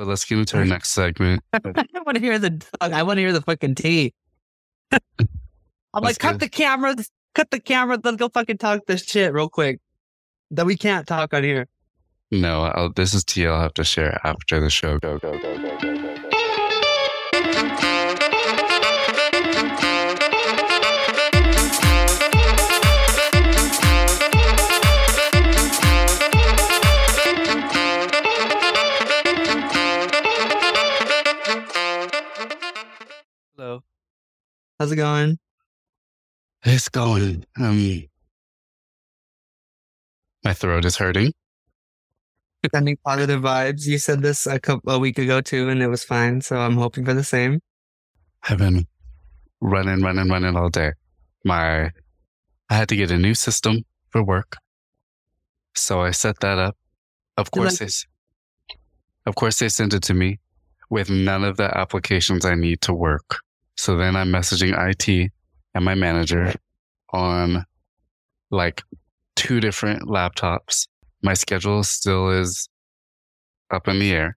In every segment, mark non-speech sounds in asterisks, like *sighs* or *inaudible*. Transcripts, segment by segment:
But let's get into our next segment. *laughs* I want to hear the. I want to hear the fucking tea. I'm like, Let's cut the camera, cut the camera. Let's go fucking talk this shit real quick. That we can't talk on here. No, I'll, this is tea I'll have to share after the show. Go, go, go, go, go, go, How's it going? It's going. Um, my throat is hurting. Sending positive vibes. You said this a couple a week ago too, and it was fine. So I'm hoping for the same. I've been running, running, running all day. My, I had to get a new system for work, so I set that up. Of course, like- they, of course, they sent it to me with none of the applications I need to work. So then I'm messaging IT and my manager on like two different laptops. My schedule still is up in the air.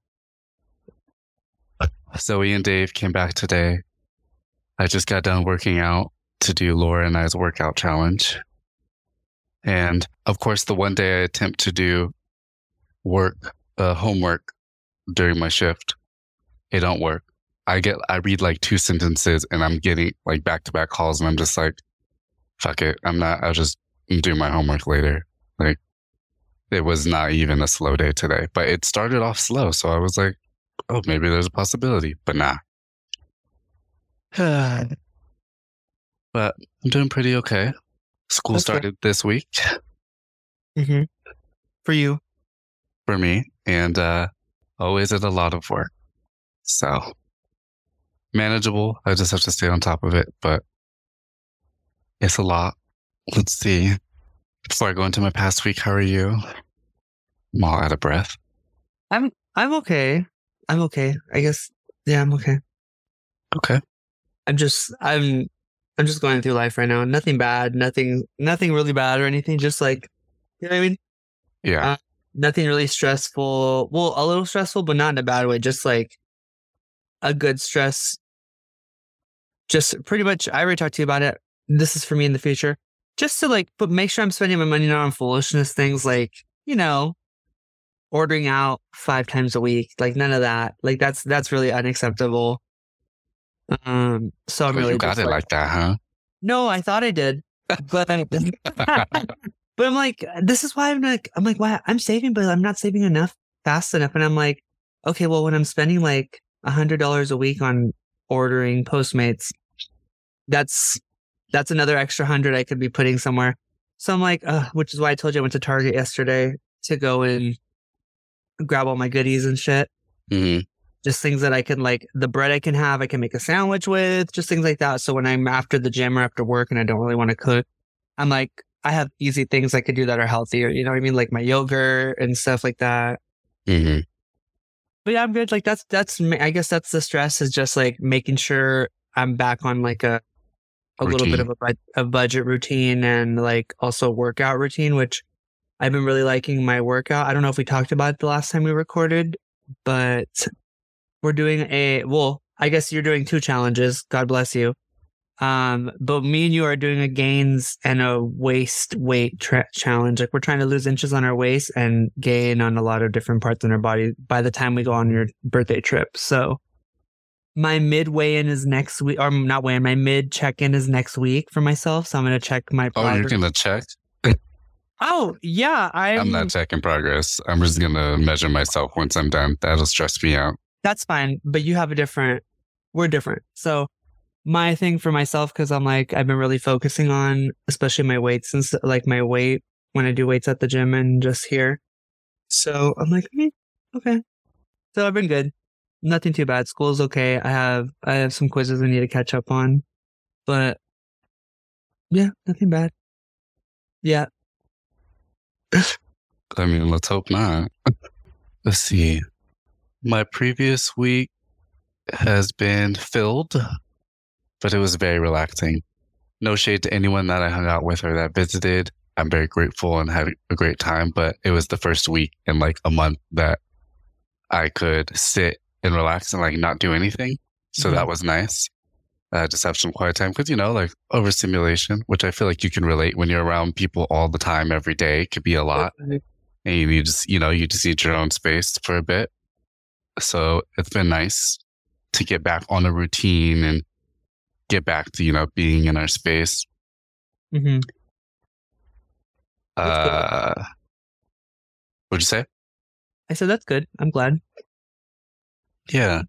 Zoe and Dave came back today. I just got done working out to do Laura and I's workout challenge. And of course, the one day I attempt to do work, uh, homework during my shift, it don't work. I get, I read like two sentences and I'm getting like back to back calls and I'm just like, fuck it. I'm not, I'll just do my homework later. Like it was not even a slow day today, but it started off slow. So I was like, oh, maybe there's a possibility, but nah. *sighs* but I'm doing pretty okay. School That's started this week Mm-hmm. For you. for me, and uh, always at a lot of work. So manageable. I just have to stay on top of it, but it's a lot. Let's see. Before I go into my past week, how are you? I'm all out of breath. I'm I'm okay. I'm okay. I guess. Yeah, I'm okay. Okay. I'm just I'm I'm just going through life right now. Nothing bad, nothing nothing really bad or anything. Just like you know what I mean? Yeah. Uh, Nothing really stressful. Well, a little stressful, but not in a bad way. Just like a good stress. Just pretty much I already talked to you about it. This is for me in the future. Just to like but make sure I'm spending my money not on foolishness things like, you know, ordering out five times a week. Like none of that. Like that's that's really unacceptable. Um so I'm Oh, really you got it like that, huh? no, I thought I did, but *laughs* *laughs* but I'm like, this is why I'm like, I'm like, why I'm saving, but I'm not saving enough fast enough. And I'm like, okay, well, when I'm spending like a hundred dollars a week on ordering Postmates, that's that's another extra hundred I could be putting somewhere. So I'm like, uh, which is why I told you I went to Target yesterday to go and grab all my goodies and shit hmm just things that I can like the bread I can have, I can make a sandwich with, just things like that. So when I'm after the gym or after work and I don't really want to cook, I'm like, I have easy things I could do that are healthier. You know what I mean? Like my yogurt and stuff like that. hmm But yeah, I'm good. Like that's, that's, I guess that's the stress is just like making sure I'm back on like a, a little bit of a, bud- a budget routine and like also workout routine, which I've been really liking my workout. I don't know if we talked about it the last time we recorded, but we're doing a well i guess you're doing two challenges god bless you um but me and you are doing a gains and a waist weight tra- challenge like we're trying to lose inches on our waist and gain on a lot of different parts in our body by the time we go on your birthday trip so my mid weigh in is next week or not weigh in my mid check in is next week for myself so i'm going to check my Progress. Oh, you're gonna check? oh yeah i'm, I'm not checking progress. I'm just gonna measure myself once I'm done. That'll stress me out. that's fine. But you have a different, we're different. So my thing for myself, cause I'm like, I've been really focusing on, especially my weights and st- like my weight when I do weights at the gym and just here. So I'm like, okay. So I've been good. Nothing too bad. School's okay. I have, I have some quizzes I need to catch up on, but yeah, nothing bad. Yeah. *laughs* I mean, let's hope not. *laughs* let's see. My previous week has been filled, but it was very relaxing. No shade to anyone that I hung out with or that visited. I'm very grateful and had a great time, but it was the first week in like a month that I could sit and relax and like not do anything. So Mhm. that was nice. Uh, just have some quiet time because, you know, like overstimulation, which I feel like you can relate when you're around people all the time, every day, could be a lot. And you need just, you know, you just need your own space for a bit. So it's been nice to get back on a routine and get back to, you know, being in our space. hmm Uh, what'd you say? I said that's good. I'm glad. Yeah.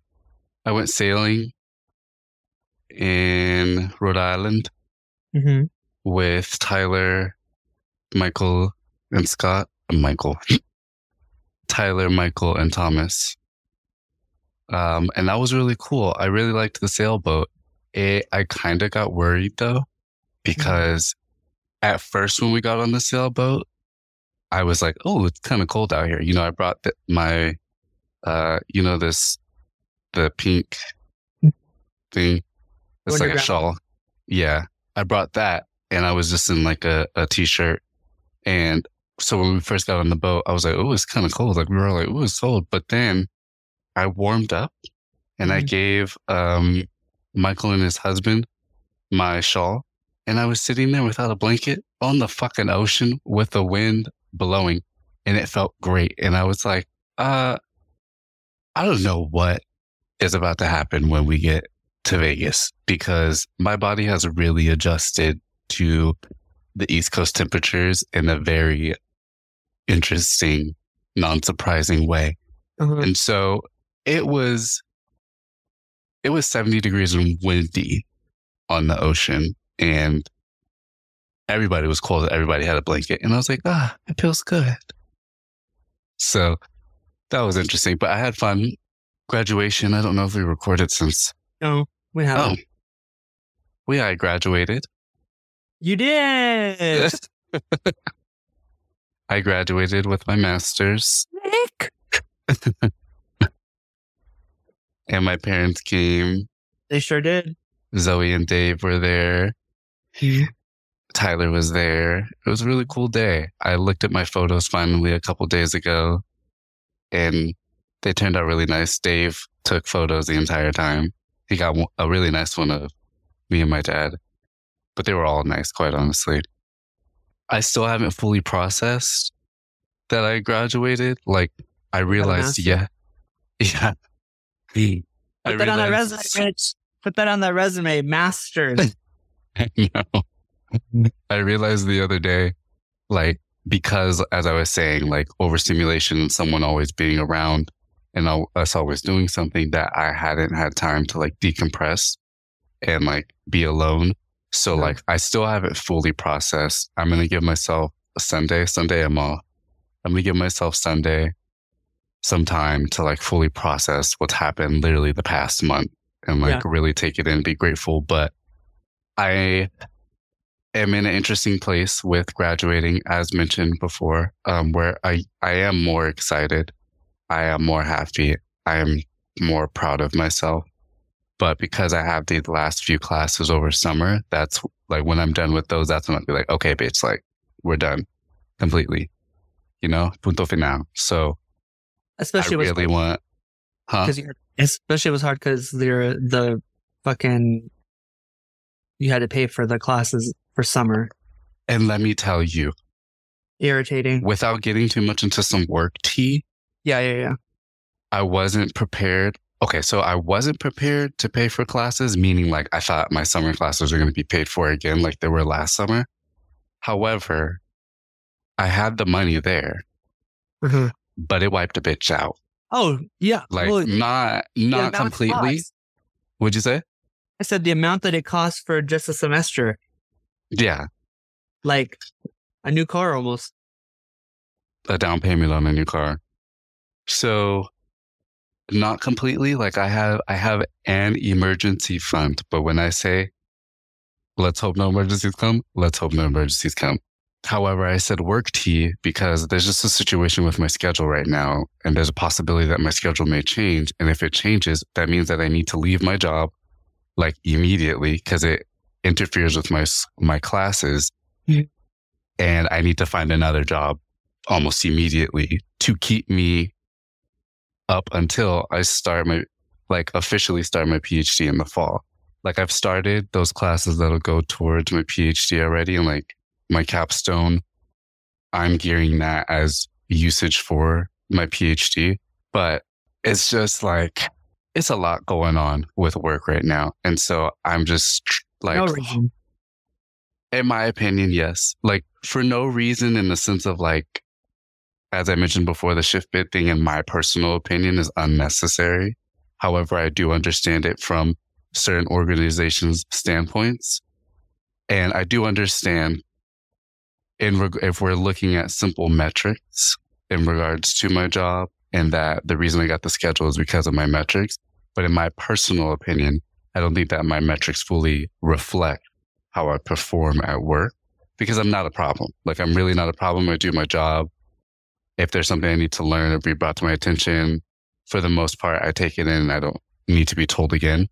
I went sailing in Rhode Island hmm with Tyler, Michael, and Scott. Michael. *laughs* Tyler, Michael, and Thomas. Um, and that was really cool. I really liked the sailboat. It, I kind of got worried though, because at first when we got on the sailboat, I was like, "Oh, it's kind of cold out here." You know, I brought the, my, uh, you know, this, the pink thing. It's like a shawl. Yeah, I brought that, and I was just in like a, a t-shirt. And so when we first got on the boat, I was like, "Oh, it's kind of cold." Like we were like, "Oh, it's cold," but then I warmed up, and I Mhm. gave um Michael and his husband my shawl, and I was sitting there without a blanket on the fucking ocean with the wind blowing, and it felt great. And I was like, "Uh, I don't know what is about to happen when we get to Vegas because my body has really adjusted to the East Coast temperatures in a very interesting, non surprising way. Uh-huh. And so it was, it was 70 degrees and windy on the ocean and everybody was cold. Everybody had a blanket. And I was like, ah, it feels good. So that was interesting, but I had fun. Graduation. I don't know if we recorded since. No, we Oh, haven't. we I graduated. You did. *laughs* I graduated with my master's, Nick. *laughs* and my parents came. They sure did. Zoe and Dave were there. Mm-hmm. Tyler was there. It was a really cool day. I looked at my photos finally a couple days ago, and they turned out really nice. Dave took photos the entire time. He got a really nice one of me and my dad, but they were all nice, quite honestly. I still haven't fully processed that I graduated. Like, I realized, yeah, *laughs* yeah. I Put that on that resume, Rich. Put that on that resume. Masters. *laughs* no. *laughs* I realized the other day, like, because as I was saying, like overstimulation and someone always being around and al- us always doing something that I hadn't had time to like decompress and like be alone. So Yeah. like I still haven't fully processed. I'm gonna give myself a Sunday. Sunday I'm off. I'm gonna give myself Sunday some time to like fully process what's happened literally the past month and like really take it in, be grateful. But I am in an interesting place with graduating, as mentioned before, um, where I, I am more excited. I am more happy. I am more proud of myself. But because I have the last few classes over summer, that's like when I'm done with those, that's when I'll be like, okay, bitch, like we're done completely, you know, punto final. So Especially I was really want, huh? especially it was hard because you're the fucking you had to pay for the classes for summer. And let me tell you, Irritating. without getting too much into some work tea, Yeah, yeah, yeah. I wasn't prepared. Okay, so I wasn't prepared to pay for classes, meaning like I thought my summer classes were going to be paid for again, like they were last summer. However, I had the money there, Mhm. But it wiped a bitch out. Oh yeah. Like well, not not completely. Would you say? I said the amount that it costs for just a semester, Yeah, like a new car almost. a down payment on a new car. So not completely. Like I have I have an emergency fund, but when I say let's hope no emergencies come, let's hope no emergencies come. However, I said work tea because there's just a situation with my schedule right now, and there's a possibility that my schedule may change. And if it changes, that means that I need to leave my job like immediately because it interferes with my my classes, Mhm. and I need to find another job almost immediately to keep me up until I start my, like officially start my PhD in the fall. Like I've started those classes that'll go towards my PhD already and like my capstone. I'm gearing that as usage for my PhD, but it's just like, it's a lot going on with work right now. And so I'm just like, no reason. in my opinion, yes. Like for no reason in the sense of like, as I mentioned before, the shift bid thing, in my personal opinion, is unnecessary. However, I do understand it from certain organizations' standpoints. And I do understand in reg- if we're looking at simple metrics in regards to my job and that the reason I got the schedule is because of my metrics. But in my personal opinion, I don't think that my metrics fully reflect how I perform at work because I'm not a problem. Like I'm really not a problem. I do my job. If there's something I need to learn or be brought to my attention, for the most part, I take it in and I don't need to be told again.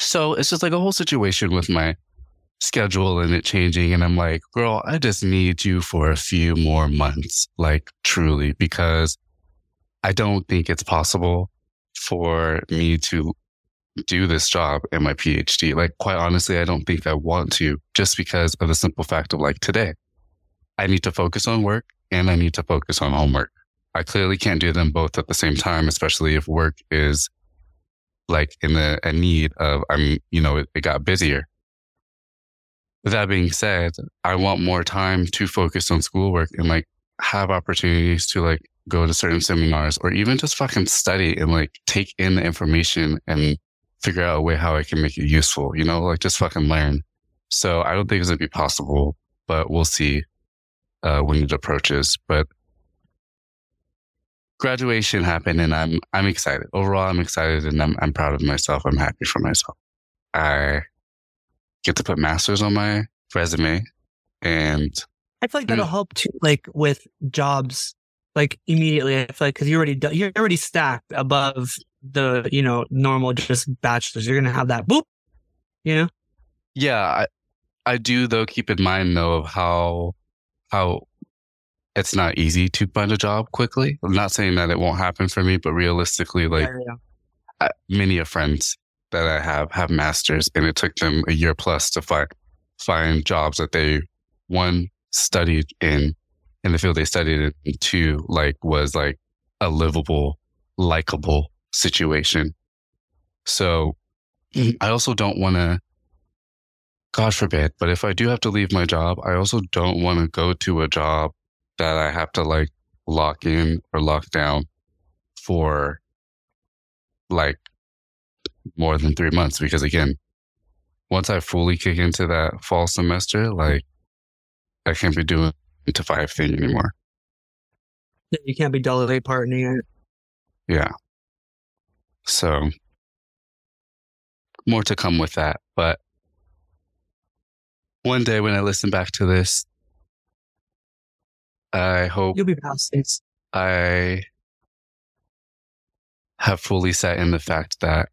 So it's just like a whole situation with my schedule and it changing. And I'm like, girl, I just need you for a few more months, like truly, because I don't think it's possible for me to do this job and my PhD. Like, quite honestly, I don't think I want to just because of the simple fact of like today, I need to focus on work and I need to focus on homework. I clearly can't do them both at the same time, especially if work is like in the a need of, I'm, you know, it, it got busier. That being said, I want more time to focus on schoolwork and like have opportunities to like go to certain seminars or even just fucking study and like take in the information and figure out a way how I can make it useful, you know, like just fucking learn. So I don't think it's gonna be possible, but we'll see uh, when it approaches. But graduation happened and I'm I'm excited. Overall, I'm excited and I'm I'm proud of myself. I'm happy for myself. I get to put masters on my resume and I feel like that'll Mm. help too, like with jobs, like immediately. I feel like because you already do- you're already stacked above the you know normal just bachelors. You're gonna have that boop, you know. yeah, I, I do though keep in mind though of how how it's not easy to find a job quickly. I'm not saying that it won't happen for me, but realistically, like Yeah, yeah. I, many of friends that I have have masters, and it took them a year plus to find find jobs that they one studied in in the field they studied in, and two like was like a livable, likable situation. So I also don't want to. God forbid, but if I do have to leave my job, I also don't want to go to a job that I have to like lock in or lock down for like more than three months because again, once I fully kick into that fall semester, like I can't be doing to five thing anymore. Yeah, You can't be delegate partnering it. Yeah. So more to come with that. But one day when I listen back to this, I hope You'll be past this. I have fully sat in the fact that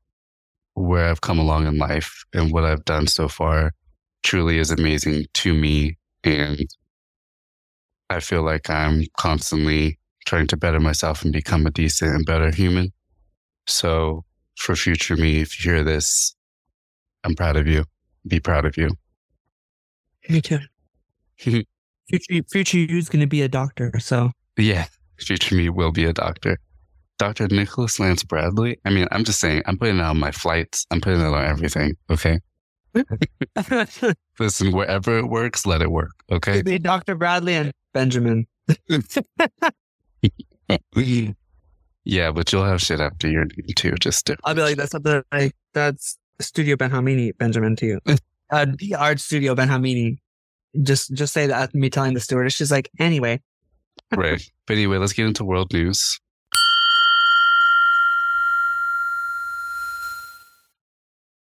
where I've come along in life and what I've done so far truly is amazing to me. And I feel like I'm constantly trying to better myself and become a decent and better human. So for future me, if you hear this, I'm proud of you. Be proud of you. Me too. *laughs* future future you's gonna be a doctor. So Yeah, future me will be a doctor. Dr. Nicholas Lance Bradley. I mean, I'm just saying, I'm putting it on my flights. I'm putting it on everything. Okay. *laughs* Listen, wherever it works, let it work. Okay. be Dr. Bradley and Benjamin. *laughs* yeah, but you'll have shit after your name too. Just I'll be like, that's something like that's Studio Benhamini, Benjamin to you. uh, the art studio Benhamini. Just just say that me telling the stewardess. She's like, anyway. right. But anyway, let's get into world news.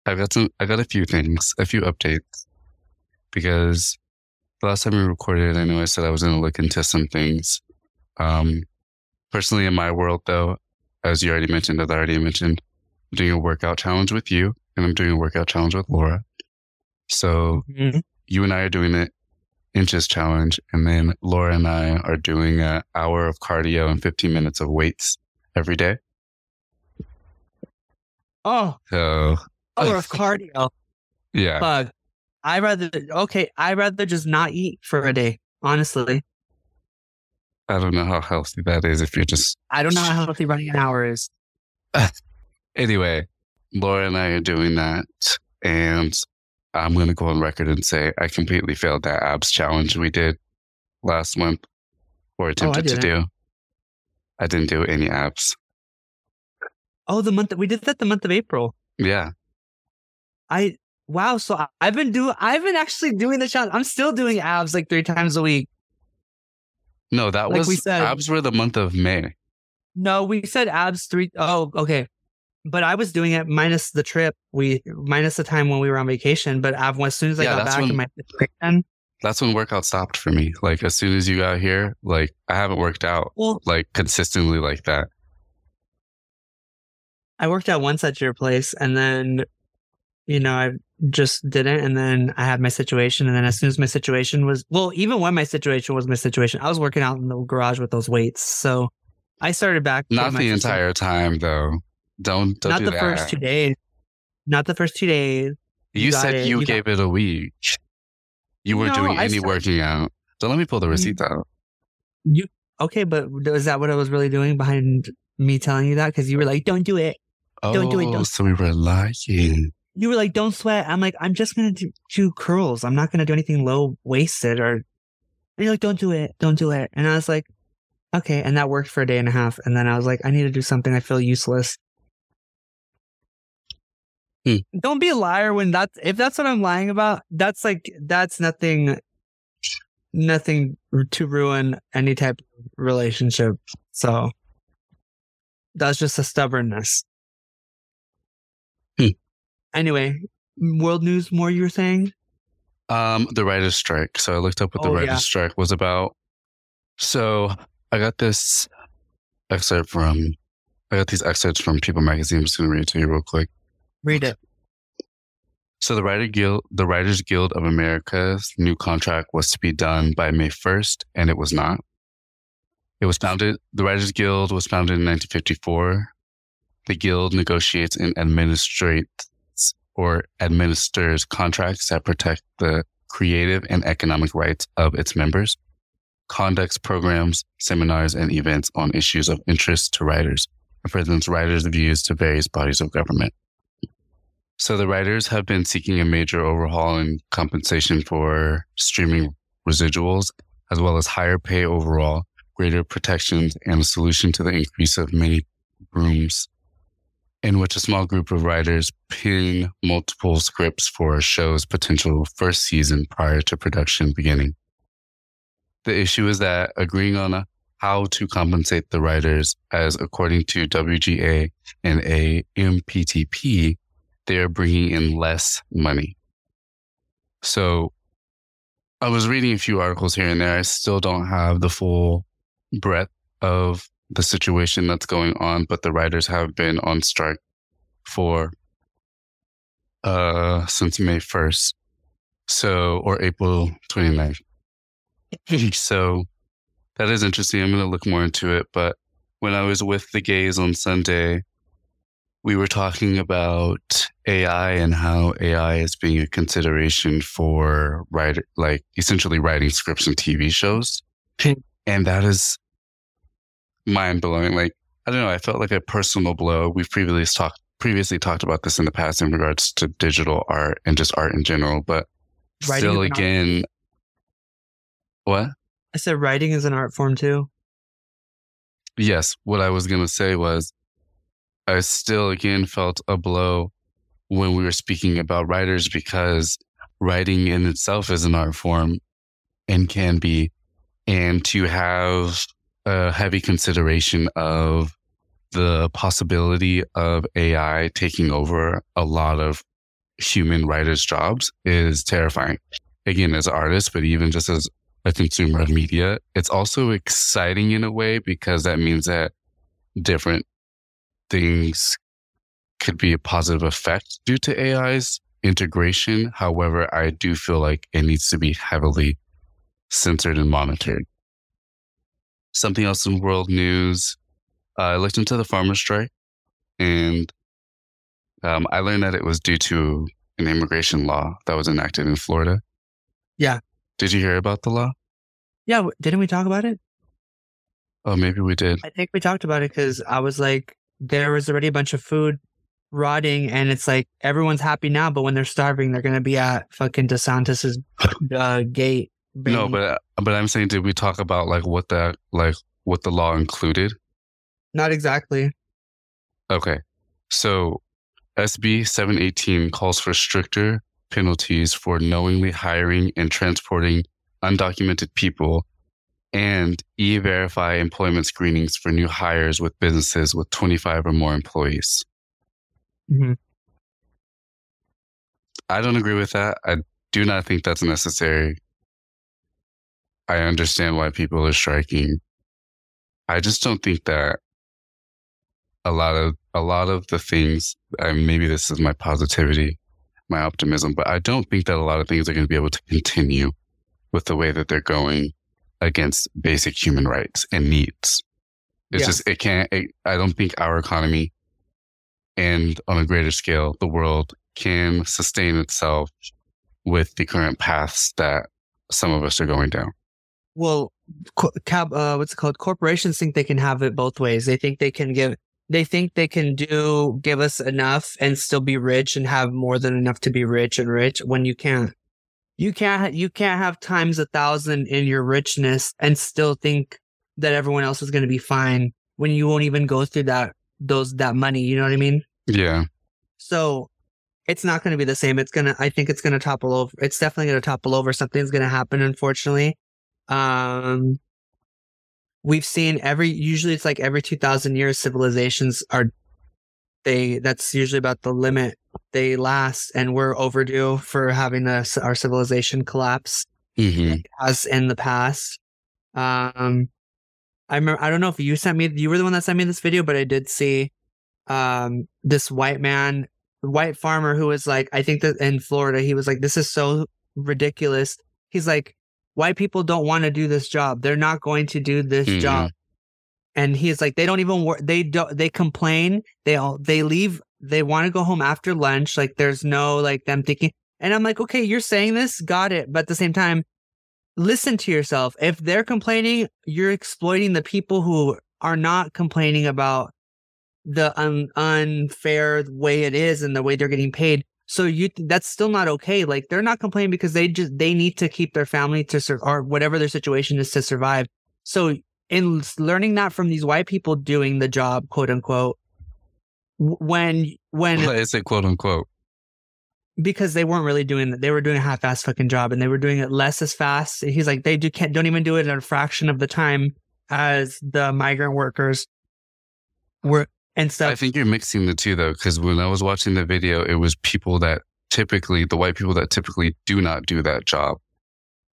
I got some. I got a few things, a few updates, because the last time we recorded, I know I said I was going to look into some things. Um, personally, in my world, though, as you already mentioned, as I already mentioned, I'm doing a workout challenge with you, and I'm doing a workout challenge with Laura. So Mhm. you and I are doing the inches challenge, and then Laura and I are doing an hour of cardio and 15 minutes of weights every day. Oh, So Oh, power of cardio. Oh, yeah, Fuck. I rather okay. I rather just not eat for a day. Honestly, I don't know how healthy that is if you're just I don't know how *laughs* healthy running an hour is. anyway. Laura and I are doing that, and I'm going to go on record and say I completely failed that abs challenge we did last month or oh, attempted to do. I didn't do any abs. Oh, the month that we did that the month of April. Yeah, I wow. So I, I've been doing. I've been actually doing the challenge. I'm still doing abs like three times a week. no, that Like was we said- abs were the month of May. No, we said abs three oh okay. But I was doing it minus the trip. We minus the time when we were on vacation. But ab, as soon as I Yeah, got back when- in my situation, That's when workout stopped for me. Like as soon as you got here, like I haven't worked out well, like consistently like that. I worked out once at your place, and then you know I just didn't. And then I had my situation, and then as soon as my situation was well, even when my situation was my situation, I was working out in the garage with those weights. So I started back. Not the entire time though. Don't don't Not do the that. first two days. Not the first two days. You, You said it. you, You got- gave it a week. You weren't No, doing any said- working out. So let me pull the Mm. receipt out. You okay? But is that what I was really doing behind me telling you that? Because you were like, "Don't do it." Oh, Don't do it, don't- so we were lying. You were like, "Don't sweat." I'm like, "I'm just gonna do, do curls. I'm not gonna do anything low waisted." Or and you're like, "Don't do it. Don't do it." And I was like, "Okay." And that worked for a day and a half. And then I was like, "I need to do something. I feel useless." Hmm. Don't be a liar when that's if that's what I'm lying about. That's like that's nothing. Nothing to ruin any type of relationship. So that's just a stubbornness. Anyway, world news more you were saying? Um, the writer's strike. So I looked up what the Oh, writer's yeah. strike was about. So I got this excerpt from I got these excerpts from People Magazine. I'm just gonna read it to you real quick. Read it. So the Writer Guild, the Writers Guild of America's new contract was to be done by May 1st, and it was not. It was founded, the Writers Guild was founded in 1954. The guild negotiates and administrates or administers contracts that protect the creative and economic rights of its members, conducts programs, seminars, and events on issues of interest to writers, and presents writers' views to various bodies of government. So the writers have been seeking a major overhaul in compensation for streaming residuals, as well as higher pay overall, greater protections, and a solution to the increase of mini rooms in which a small group of writers pin multiple scripts for a show's potential first season prior to production beginning. The issue is that agreeing on how to compensate the writers, as according to WGA and AMPTP, they are bringing in less money. So I was reading a few articles here and there. I still don't have the full breadth of the situation that's going on, but the writers have been on strike for uh since May 1st. So or April 29th. *clears throat* so that is interesting. I'm going to look more into it, but when I was with the gays on Sunday, we were talking about AI and how AI is being a consideration for writer, like essentially writing scripts and TV shows. and that is mind blowing. Like, I don't know. I felt like a personal blow. We've previously talked, previously talked about this in the past in regards to digital art and just art in general, but Writing still is an art- again, what? I said writing is an art form too. Yes, what I was going to say was I still again felt a blow when we were speaking about writers because writing in itself is an art form and can be, and to have a heavy consideration of the possibility of AI taking over a lot of human writers' jobs is terrifying. Again, as an artist, but even just as a consumer of media. It's also exciting in a way because that means that different things could be a positive effect due to AI's integration. However, I do feel like it needs to be heavily censored and monitored. Something else in world news. Uh, I looked into the farmer strike and Um, I learned that it was due to an immigration law that was enacted in Florida. Yeah. Did you hear about the law? Yeah, w- didn't we talk about it? Oh, maybe we did. I think we talked about it because I was like, there was already a bunch of food rotting, and it's like everyone's happy now, but when they're starving, they're gonna be at fucking DeSantis's *coughs* uh, gate. No, but but I'm saying, did we talk about like what that like what the law included? not exactly. Okay, so SB 718 calls for stricter penalties for knowingly hiring and transporting undocumented people and e-verify employment screenings for new hires with businesses with 25 or more employees. hmm I don't agree with that. I do not think that's necessary. I understand why people are striking. I just don't think that a lot of a lot of the things and maybe this is my positivity, my optimism, but I don't think that a lot of things are going to be able to continue with the way that they're going against basic human rights and needs. It's Yeah. just it can't it, I don't think our economy and on a greater scale the world can sustain itself with the current paths that some of us are going down. Well, co- cab, uh, what's it called? Corporations think they can have it both ways. They think they can give, they think they can do, give us enough and still be rich and have more than enough to be rich and rich when you can't. You can't, you can't have times a thousand in your richness and still think that everyone else is going to be fine when you won't even go through that, those, that money. You know what I mean? Yeah. So it's not going to be the same. It's going to, I think it's going to topple over. It's definitely going to topple over. Something's going to happen, unfortunately. Um, we've seen every, usually it's like every 2000 years, civilizations are, they, that's usually about the limit they last. And we're overdue for having a, our civilization collapse hmm as in the past. Um, I remember, I don't know if you sent me, you were the one that sent me this video, but I did see, um, this white man, white farmer who was like, I think that in Florida, he was like, this is so ridiculous. He's like, white people don't want to do this job. They're not going to do this Mhm. job. And he's like, they don't even work. They don't, they complain. They all, they leave. They want to go home after lunch. Like there's no like them thinking. And I'm like, okay, you're saying this. Got it. But at the same time, listen to yourself. If they're complaining, you're exploiting the people who are not complaining about the un- unfair way it is and the way they're getting paid. So you that's still not okay. Like they're not complaining because they just they need to keep their family to sur- or whatever their situation is to survive. So in learning that from these white people doing the job, quote unquote, when when What is it, quote unquote? because they weren't really doing it. They were doing a half-ass fucking job, and they were doing it less as fast. He's like, they do can't don't even do it at a fraction of the time as the migrant workers were and I think you're mixing the two though, because when I was watching the video, it was people that typically, the white people that typically do not do that job,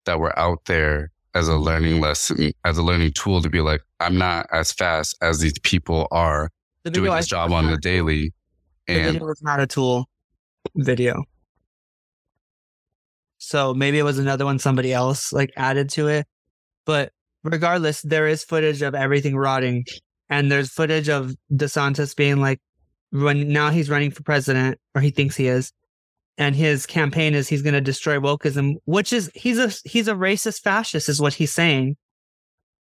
that were out there as a learning lesson, as a learning tool to be like, I'm not as fast as these people are The doing this saw job on the daily. The video was not a tool video. So maybe it was another one somebody else like added to it. But regardless, there is footage of everything rotting. And there's footage of DeSantis being like when now he's running for president, or he thinks he is. And his campaign is he's gonna destroy wokeism, which is he's a he's a racist fascist, is what he's saying.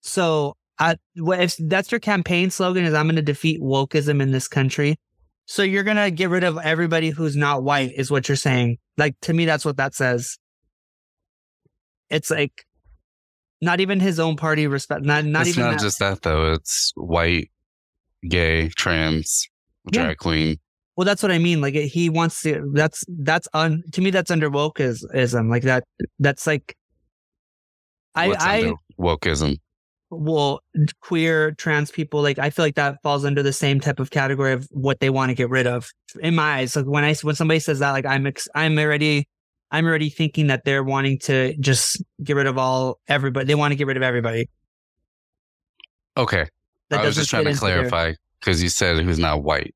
So I, if that's your campaign slogan is I'm going to defeat wokeism in this country. So you're going to get rid of everybody who's not white is what you're saying. Like to me, that's what that says. It's like not even his own party respect. Not, not it's even not that. just that though. It's white, gay, trans, Yeah. drag queen. well, that's what I mean. Like he wants to, that's, that's un, to me, that's under wokeism. Like that, that's like, I, What's I, under wokeism? well queer trans people like i feel like that falls under the same type of category of what they want to get rid of in my eyes like when i when somebody says that like i'm ex- i'm already i'm already thinking that they're wanting to just get rid of all everybody they want to get rid of everybody. Okay. that I was just trying to fit into their clarify because you said who's not white.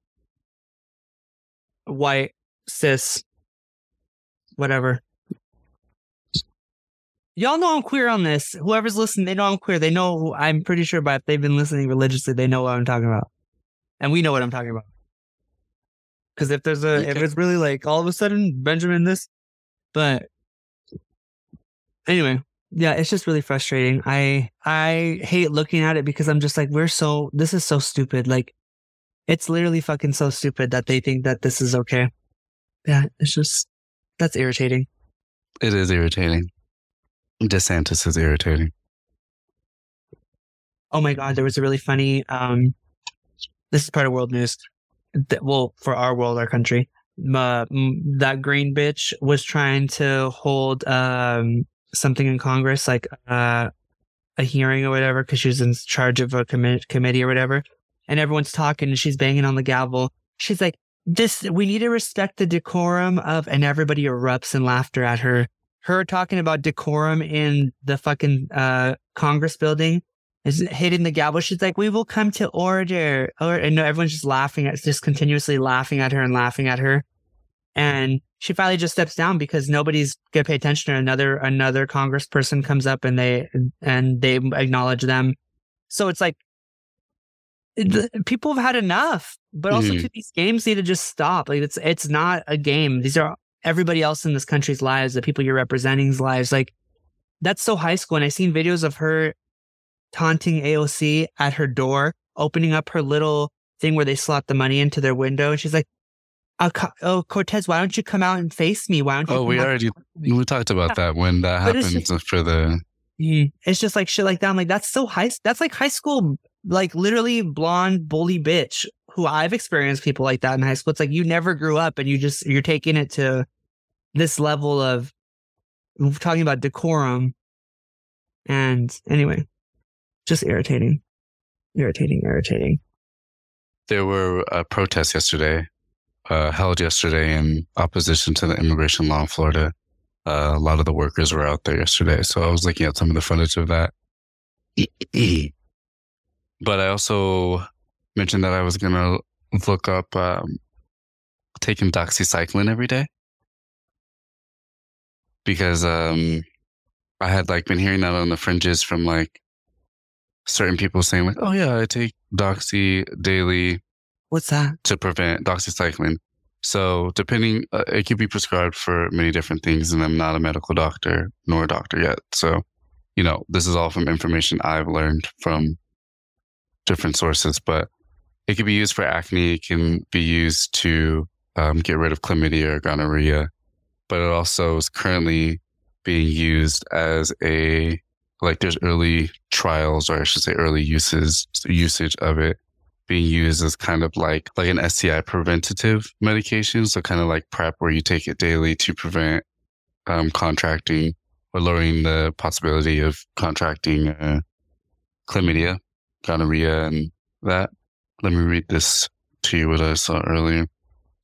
white cis whatever. Y'all know i'm queer on this. Whoever's listening they know i'm queer. They know who i'm pretty sure but if they've been listening religiously they know what i'm talking about. And we know what i'm talking about. Because if there's a, if it's really like all of a sudden Benjamin this, but anyway, yeah, it's just really frustrating. I I hate looking at it because I'm just like, we're so this is so stupid. Like, it's literally fucking so stupid that they think that this is okay. Yeah, it's just that's irritating. It is irritating. DeSantis is irritating. Oh my god, there was a really funny. Um, this is part of world news. That, well, for our world, our country, uh, that green bitch was trying to hold um something in Congress, like uh, a hearing or whatever, because she was in charge of a commi- committee or whatever. And everyone's talking, and she's banging on the gavel. She's like, "This, we need to respect the decorum of," and everybody erupts in laughter at her. Her talking about decorum in the fucking uh Congress building is hitting the gavel. She's like, "We will come to order," or and everyone's just laughing at, just continuously laughing at her and laughing at her. And she finally just steps down because nobody's gonna pay attention to. Another another Congressperson comes up and they and they acknowledge them. So it's like the, people have had enough. But also, Mhm. too, these games need to just stop. Like it's it's not a game. These are everybody else in this country's lives, the people you're representing's lives. Like that's so high school. And I've seen videos of her taunting AOC at her door, opening up her little thing where they slot the money into their window. And she's like, oh, oh Cortez, why don't you come out and face me? Why don't you? Oh, we come out already and talk to me?" we talked about that when that it's happens for the Mhm. It's just like shit like that. I'm like, that's so high. That's like high school, like literally blonde bully bitch who I've experienced people like that in high school. It's like you never grew up and you just, you're taking it to this level of talking about decorum. And anyway, just irritating, irritating, irritating. there were uh, protests yesterday, uh, held yesterday in opposition to the immigration law in Florida. Uh, a lot of the workers were out there yesterday, so I was looking at some of the footage of that. *clears throat* but I also mentioned that I was gonna look up um, taking doxycycline every day because um, I had like been hearing that on the fringes from like certain people saying like, "Oh yeah, I take doxy daily." What's that? to prevent doxycycline. So, depending, uh, it could be prescribed for many different things, and I'm not a medical doctor nor a doctor yet. So, you know, this is all from information I've learned from different sources, but it can be used for acne. It can be used to um, get rid of chlamydia or gonorrhea, but it also is currently being used as a like there's early trials, or I should say, early uses usage of it being used as kind of like like an STI preventative medication. So kind of like PrEP, where you take it daily to prevent um, contracting or lowering the possibility of contracting uh, chlamydia, gonorrhea, and that. Let me read this to you what I saw earlier.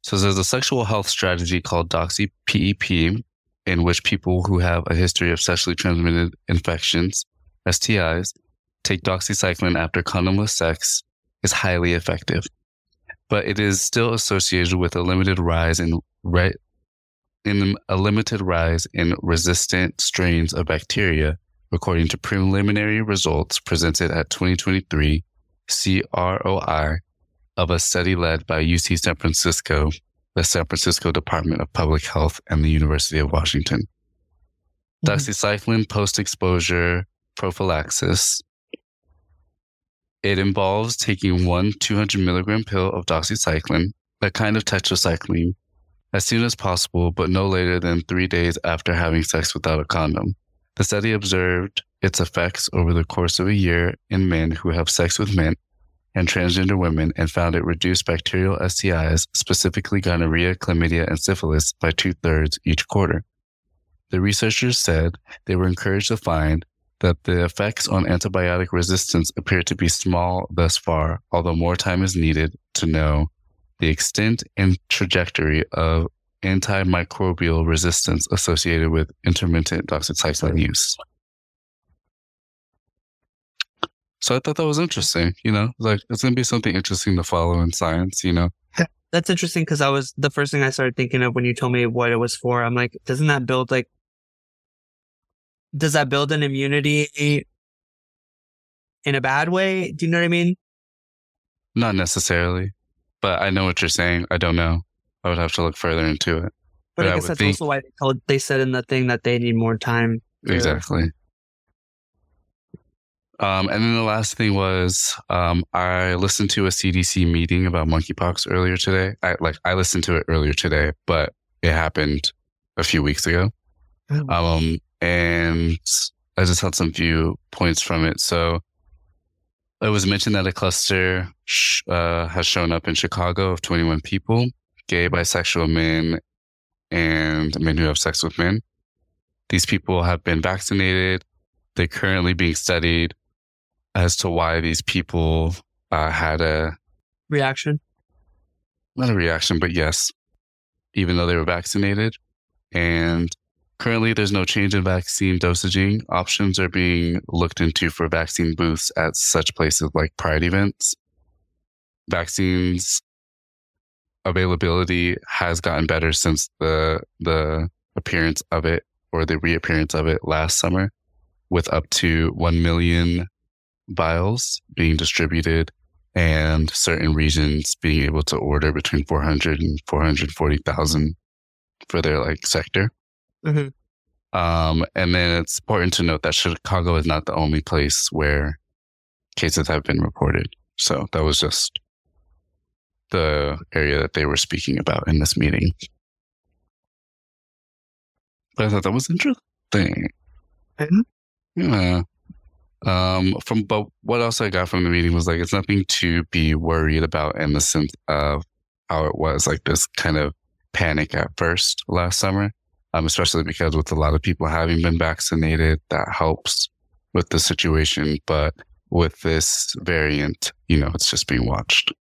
So there's a sexual health strategy called Doxy PEP, in which people who have a history of sexually transmitted infections, STIs, take doxycycline after condomless sex is highly effective, but it is still associated with a limited rise in re- in a limited rise in resistant strains of bacteria, according to preliminary results presented at 2023 CROI of a study led by UC San Francisco, the San Francisco Department of Public Health, and the University of Washington. Doxycycline mm-hmm. post-exposure prophylaxis it involves taking one 200 milligram pill of doxycycline, a kind of tetracycline, as soon as possible, but no later than three days after having sex without a condom. The study observed its effects over the course of a year in men who have sex with men and transgender women and found it reduced bacterial STIs, specifically gonorrhea, chlamydia, and syphilis, by two thirds each quarter. The researchers said they were encouraged to find that the effects on antibiotic resistance appear to be small thus far, although more time is needed to know the extent and trajectory of antimicrobial resistance associated with intermittent doxycycline use. So I thought that was interesting, you know, like it's going to be something interesting to follow in science, you know. That's interesting because I was the first thing I started thinking of when you told me what it was for. I'm like, doesn't that build like, does that build an immunity in a bad way? Do you know what I mean? Not necessarily, but I know what you're saying. I don't know. I would have to look further into it. But, But I I guess would that's think- also why they, told, they said in the thing that they need more time. Exactly. Um, and then the last thing was um, I listened to a CDC meeting about monkeypox earlier today. I like I listened to it earlier today, but it happened a few weeks ago. Oh. Um, and I just had some few points from it. So it was mentioned that a cluster sh- uh, has shown up in Chicago of 21 people, gay, bisexual men, and men who have sex with men. These people have been vaccinated. They're currently being studied as to why these people uh, had a Reaction. not a reaction, but yes, even though they were vaccinated. And currently, there's no change in vaccine dosaging. Options are being looked into for vaccine booths at such places like Pride events. Vaccines availability has gotten better since the the appearance of it or the reappearance of it last summer, with up to one million vials being distributed and certain regions being able to order between 400 and 440,000 for their like sector. Mhm. Um, and then it's important to note that Chicago is not the only place where cases have been reported. So that was just the area that they were speaking about in this meeting. But I thought that was interesting. Mhm. Yeah. Um, from but what else I got from the meeting was like it's nothing to be worried about in the sense of how it was like this kind of panic at first last summer. Um, especially because with a lot of people having been vaccinated, that helps with the situation. But with this variant, you know, it's just being watched.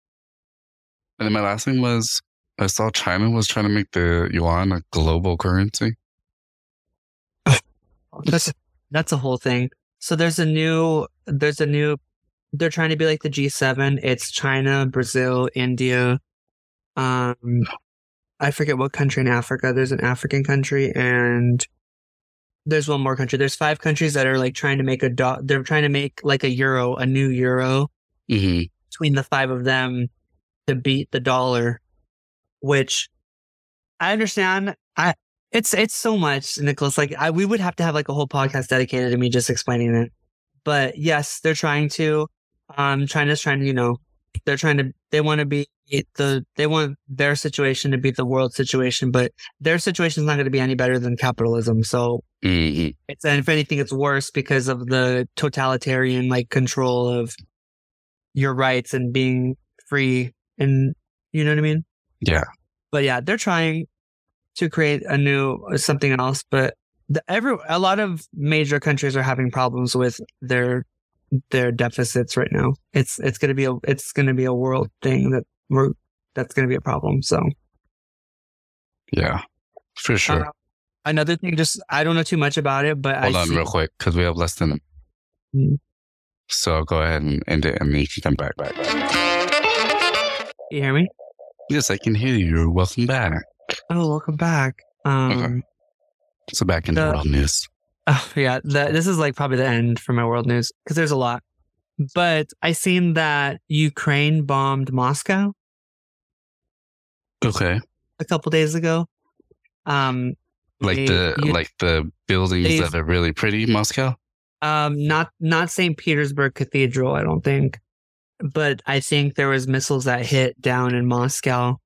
And then my last thing was I saw China was trying to make the yuan a global currency. *laughs* That's that's a whole thing. So there's a new there's a new they're trying to be like the G7. It's China, Brazil, India. Um I forget what country in Africa. There's an African country and there's one more country. There's five countries that are like trying to make a do- they're trying to make like a euro, a new euro Mm-hmm. between the five of them to beat the dollar, which I understand. I it's it's so much, Nicholas. Like I, we would have to have like a whole podcast dedicated to me just explaining it. But yes, they're trying to. Um, China's trying to, you know, they're trying to. They want to be the. They want their situation to be the world situation, but their situation is not going to be any better than capitalism. So Mm-hmm. it's and if anything, it's worse because of the totalitarian like control of your rights and being free and you know what I mean. Yeah. But yeah, they're trying to create a new something else. But the, every a lot of major countries are having problems with their their deficits right now. It's it's gonna be a it's gonna be a world thing that we're that's gonna be a problem. So Yeah. For sure. Uh, another thing, just I don't know too much about it, but Hold I on see, real quick because we have less than a Mhm. So go ahead and end it and then you can come back. back, back. you hear me? Yes, I can hear you. Welcome back. Oh, welcome back. Um, Okay. So back into The- world news. *laughs* Oh yeah, the, this is like probably the end for my world news because there's a lot. But I seen that Ukraine bombed Moscow Okay. a couple days ago. Um, Like They- the you- like the buildings they- that are really pretty, Moscow. um, not not St. Petersburg Cathedral, I don't think, but I think there was missiles that hit down in Moscow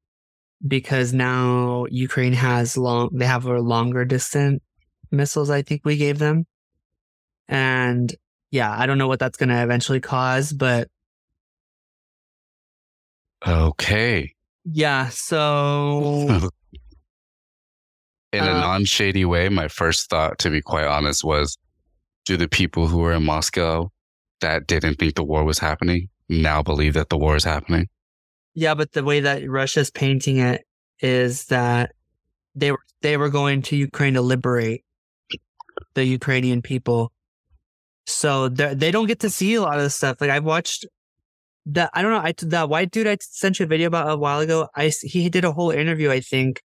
because now Ukraine has long. They have a longer distant missiles. I think we gave them, and yeah, I don't know what that's going to eventually cause, but Okay. Yeah, so *laughs* In a Uh, non shady way, my first thought, to be quite honest, was do the people who were in Moscow that didn't think the war was happening now believe that the war is happening? Yeah, but the way that Russia's painting it is that they were they were going to Ukraine to liberate the Ukrainian people. So they they don't get to see a lot of this stuff. Like I've watched that I don't know I that white dude I sent you a video about a while ago. I he did a whole interview I think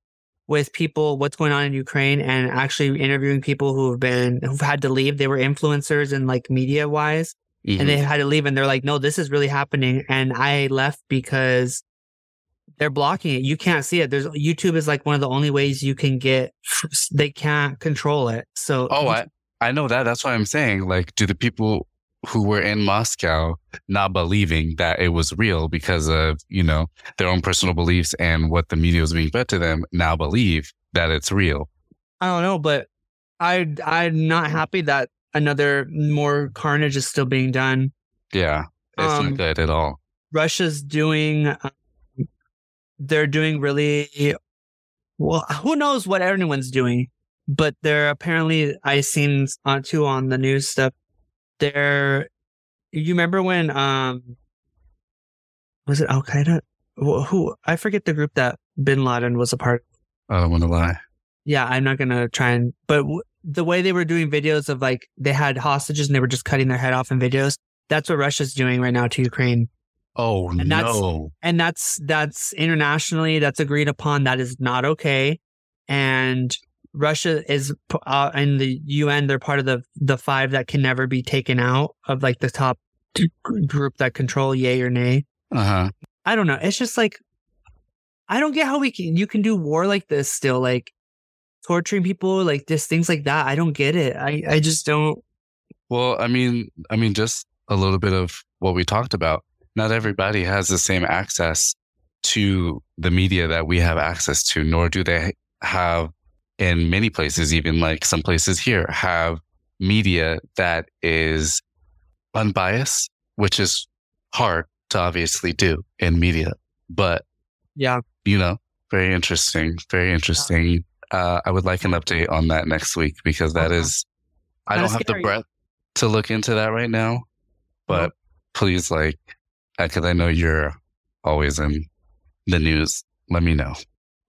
with people what's going on in Ukraine and actually interviewing people who have been who've had to leave. They were influencers and like media wise. Mhm. and they had to leave and they're like no this is really happening and i left because they're blocking it. You can't see it. There's YouTube is like one of the only ways you can get. They can't control it. So Oh, I I know that. That's why I'm saying. Like, do the people who were in Moscow not believing that it was real because of you know their own personal beliefs and what the media was being fed to them now believe that it's real? I don't know, but I I'm not happy that another more carnage is still being done. Yeah, it's Um, not good at all. Russia's doing. um, They're doing really well. Who knows what everyone's doing? But they're apparently I seen on too on the news stuff. They're. You remember when um. Was it Al Qaeda? Who, who I forget the group that Bin Laden was a part. I don't want to lie. Yeah, I'm not gonna try and. But the way they were doing videos of like they had hostages and they were just cutting their head off in videos. That's what Russia's doing right now to Ukraine. Oh And that's- no! and that's that's internationally that's agreed upon that is not okay and russia is uh, in the un they're part of the the five that can never be taken out of like the top group that control yay or nay Uh huh. i don't know it's just like i don't get how we can you can do war like this still like torturing people like just things like that i don't get it i i just don't Well, I mean, I mean, just a little bit of what we talked about. Not everybody has the same access to the media that we have access to, nor do they have in many places, even like some places here, have media that is unbiased, which is hard to obviously do in media. But, yeah you know, very interesting, very interesting. Uh, I would like an update on that next week because that Okay. is, I don't have the scary. breadth to look into that right now, but please, like, because I know you're always in the news, let me know.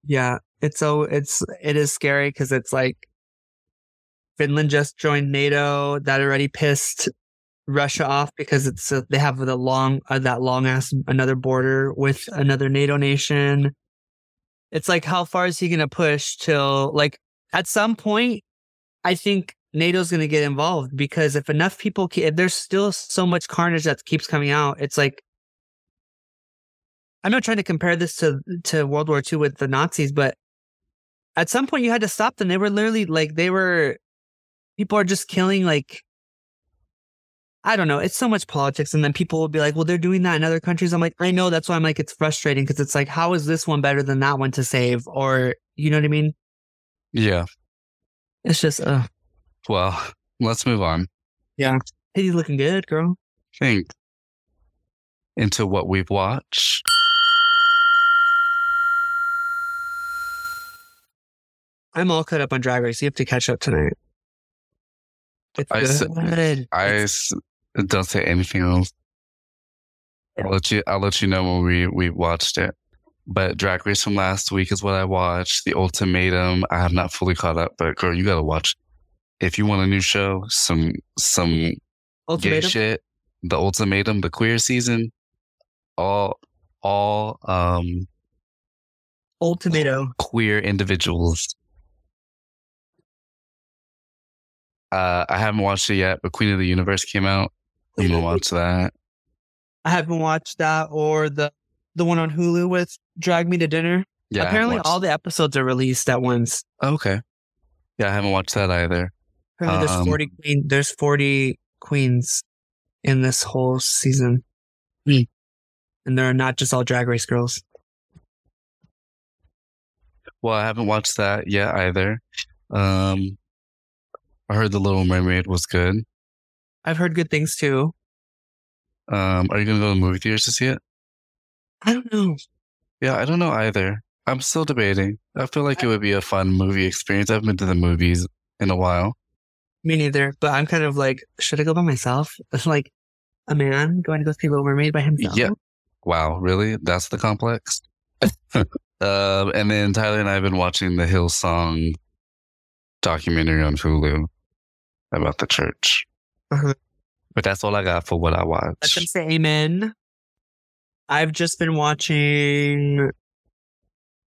Yeah, it's so it's it is scary because it's like Finland just joined NATO. That already pissed Russia off because it's uh, they have the long uh, that long ass another border with another NATO nation. It's like how far is he gonna push till like at some point? I think NATO's gonna get involved because if enough people, ke- if there's still so much carnage that keeps coming out, it's like I'm not trying to compare this to to World War II with the Nazis, but at some point you had to stop them. They were literally like they were people are just killing like I don't know. It's so much politics, and then people will be like, "Well, they're doing that in other countries." I'm like, I know. That's why I'm like, it's frustrating because it's like, how is this one better than that one to save? Or you know what I mean? Yeah. It's just, uh, Well, let's move on. Yeah. Hey, he's looking good, girl. Think into what we've watched. I'm all caught up on Drag Race. You have to catch up tonight. It's I good. I It's- don't say anything else. I'll let you. I'll let you know when we we watched it. But Drag Race from last week is what I watched. The Ultimatum. I have not fully caught up, but girl, you gotta watch. If you want a new show, some some gay shit. The Ultimatum, the queer season, all all um ultimatum queer individuals. Uh, I haven't watched it yet, but Queen of the Universe came out. You can watch that. I haven't watched that or the the one on Hulu with Drag Me to Dinner. Yeah, Apparently, all the episodes are released at once. Okay. Yeah, I haven't watched that either. Apparently, there's Um, forty queen. There's forty queens in this whole season, Hmm. and they're not just all Drag Race girls. Well, I haven't watched that yet either. Um, I heard The Little Mermaid was good. I've heard good things too. Um, are you gonna go to the movie theaters to see it? I don't know. Yeah, I don't know either. I'm still debating. I feel like it would be a fun movie experience. I haven't been to the movies in a while. Me neither. But I'm kind of like, should I go by myself? It's *laughs* like a man going to go see Little Mermaid by himself. Yeah. Wow, really? That's the complex? *laughs* um, and then Tyler and I have been watching the Hillsong documentary on Hulu about the church. Uh-huh. But that's all I got for what I Let them say amen. I've just been watching.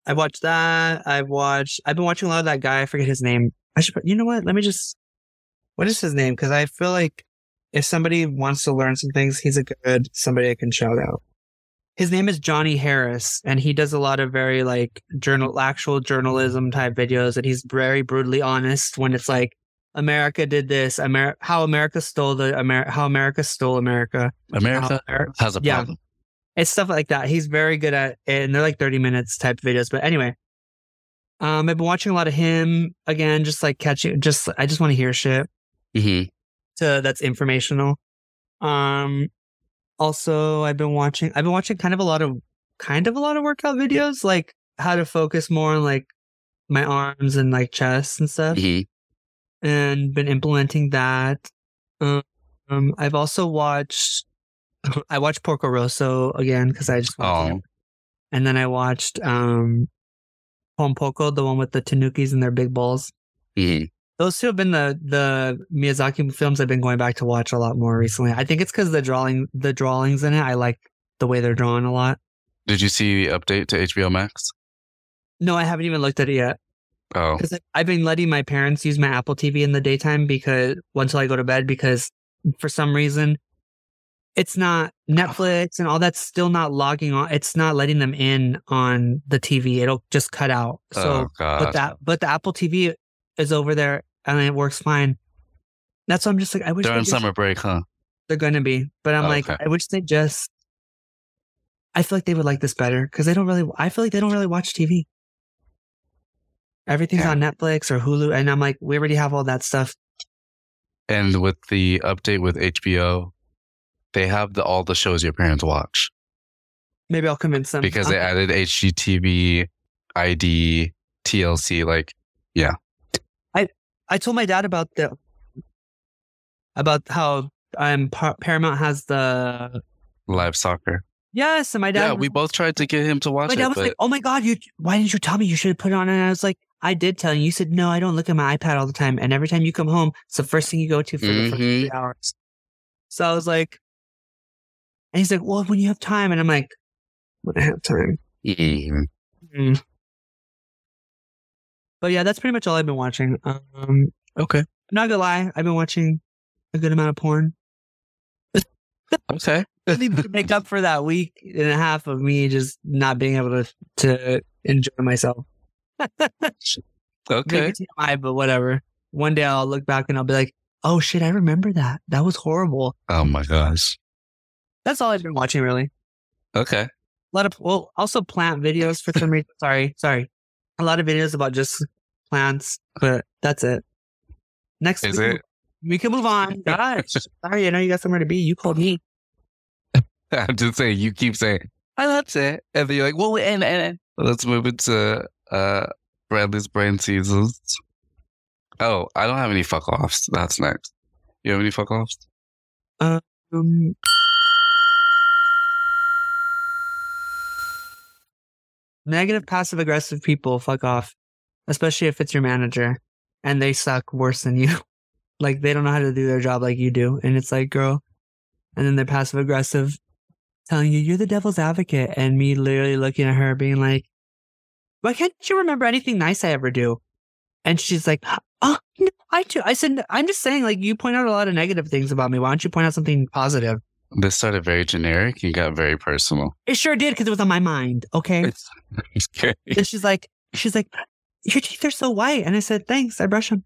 I watched that. I've watched. I've been watching a lot of that guy. I forget his name. I should. You know what? Let me just. What is his name? Because I feel like if somebody wants to learn some things, he's a good somebody I can shout out. his name is Johnny Harris, and he does a lot of very like journal, actual journalism type videos, and he's very brutally honest when it's like America did this, Amer- how America stole the Amer- how America stole America. America Amer- has a yeah. problem. it's stuff like that. He's very good at it, and they're like 30 minutes type videos. But anyway, um, I've been watching a lot of him again, just like catching, just I just want to hear shit hmm to that's informational. Um, also I've been watching, I've been watching kind of a lot of, kind of a lot of workout videos, like how to focus more on like my arms and like chest and stuff, hmm and been implementing that. Um, um I've also watched, *laughs* I watched Porco Rosso again because I just watched Oh, it. and then I watched um Pom Pompoko, the one with the Tanukis and their big balls. hmm Those two have been the the Miyazaki films I've been going back to watch a lot more recently. I think it's because the drawing the drawings in it. I like the way they're drawn a lot. Did you see the update to HBO Max? No, I haven't even looked at it yet Oh, because I've been letting my parents use my Apple TV in the daytime because until I go to bed because for some reason it's not ah. Netflix and all that's still not logging on. It's not letting them in on the TV. It'll just cut out. So oh but that but the Apple TV is over there and it works fine. That's why I'm just like I wish they During just- summer break, huh? they're gonna be, but I'm like Okay. I wish they just. I feel like they would like this better because they don't really. I feel like they don't really watch TV. Everything's Yeah. on Netflix or Hulu, and I'm like, we already have all that stuff. And with the update with HBO, they have the, all the shows your parents watch Maybe I'll convince them because they Um, added HGTV, ID, TLC. Like, yeah. I I told my dad about the about how um Par- Paramount has the live soccer. yes, and my dad yeah, we both tried to get him to watch My it, dad was but like, "Oh my god, you! Why didn't you tell me? You should have put it on." And I was like, "I did tell you." You said, "No, I don't look at my iPad all the time." And every time you come home, it's the first thing you go to for the first Mhm. three hours. So I was like, and he's like, "Well, when you have time," and I'm like, "When I have time." Mhm. Mm. But yeah, that's pretty much all I've been watching. Um, okay, not gonna lie, I've been watching a good amount of porn. okay, I need to make up for that week and a half of me just not being able to to enjoy myself. Okay. Maybe TMI, but whatever. One day I'll look back and I'll be like, oh shit, I remember that. That was horrible. Oh my gosh. That's all I've been watching, really. Okay. A lot of, well, also plant videos for some *laughs* reason. sorry, sorry. A lot of videos about just plants, but that's it. Next Is we can- it? We can move on. *laughs* Gosh. sorry, I know you got somewhere to be. You called me. *laughs* I'm just saying. You keep saying, "I that's it," and then you're like, "Well, and and, and. let's move into uh Bradley's brain teasers." Oh, I don't have any fuck offs. That's next. You have any fuck offs? Um, negative passive aggressive people fuck off especially if it's your manager and they suck worse than you *laughs* like they don't know how to do their job like you do and it's like girl and then they're passive aggressive telling you you're the devil's advocate and me literally looking at her being like why can't you remember anything nice i ever do and she's like oh no i do i said i'm just saying like you point out a lot of negative things about me why don't you point out something positive This started very generic and got very personal. It sure did because it was on my mind. Okay. *laughs* Okay. and she's like, she's like, your teeth are so white. And I said, thanks. I brush them.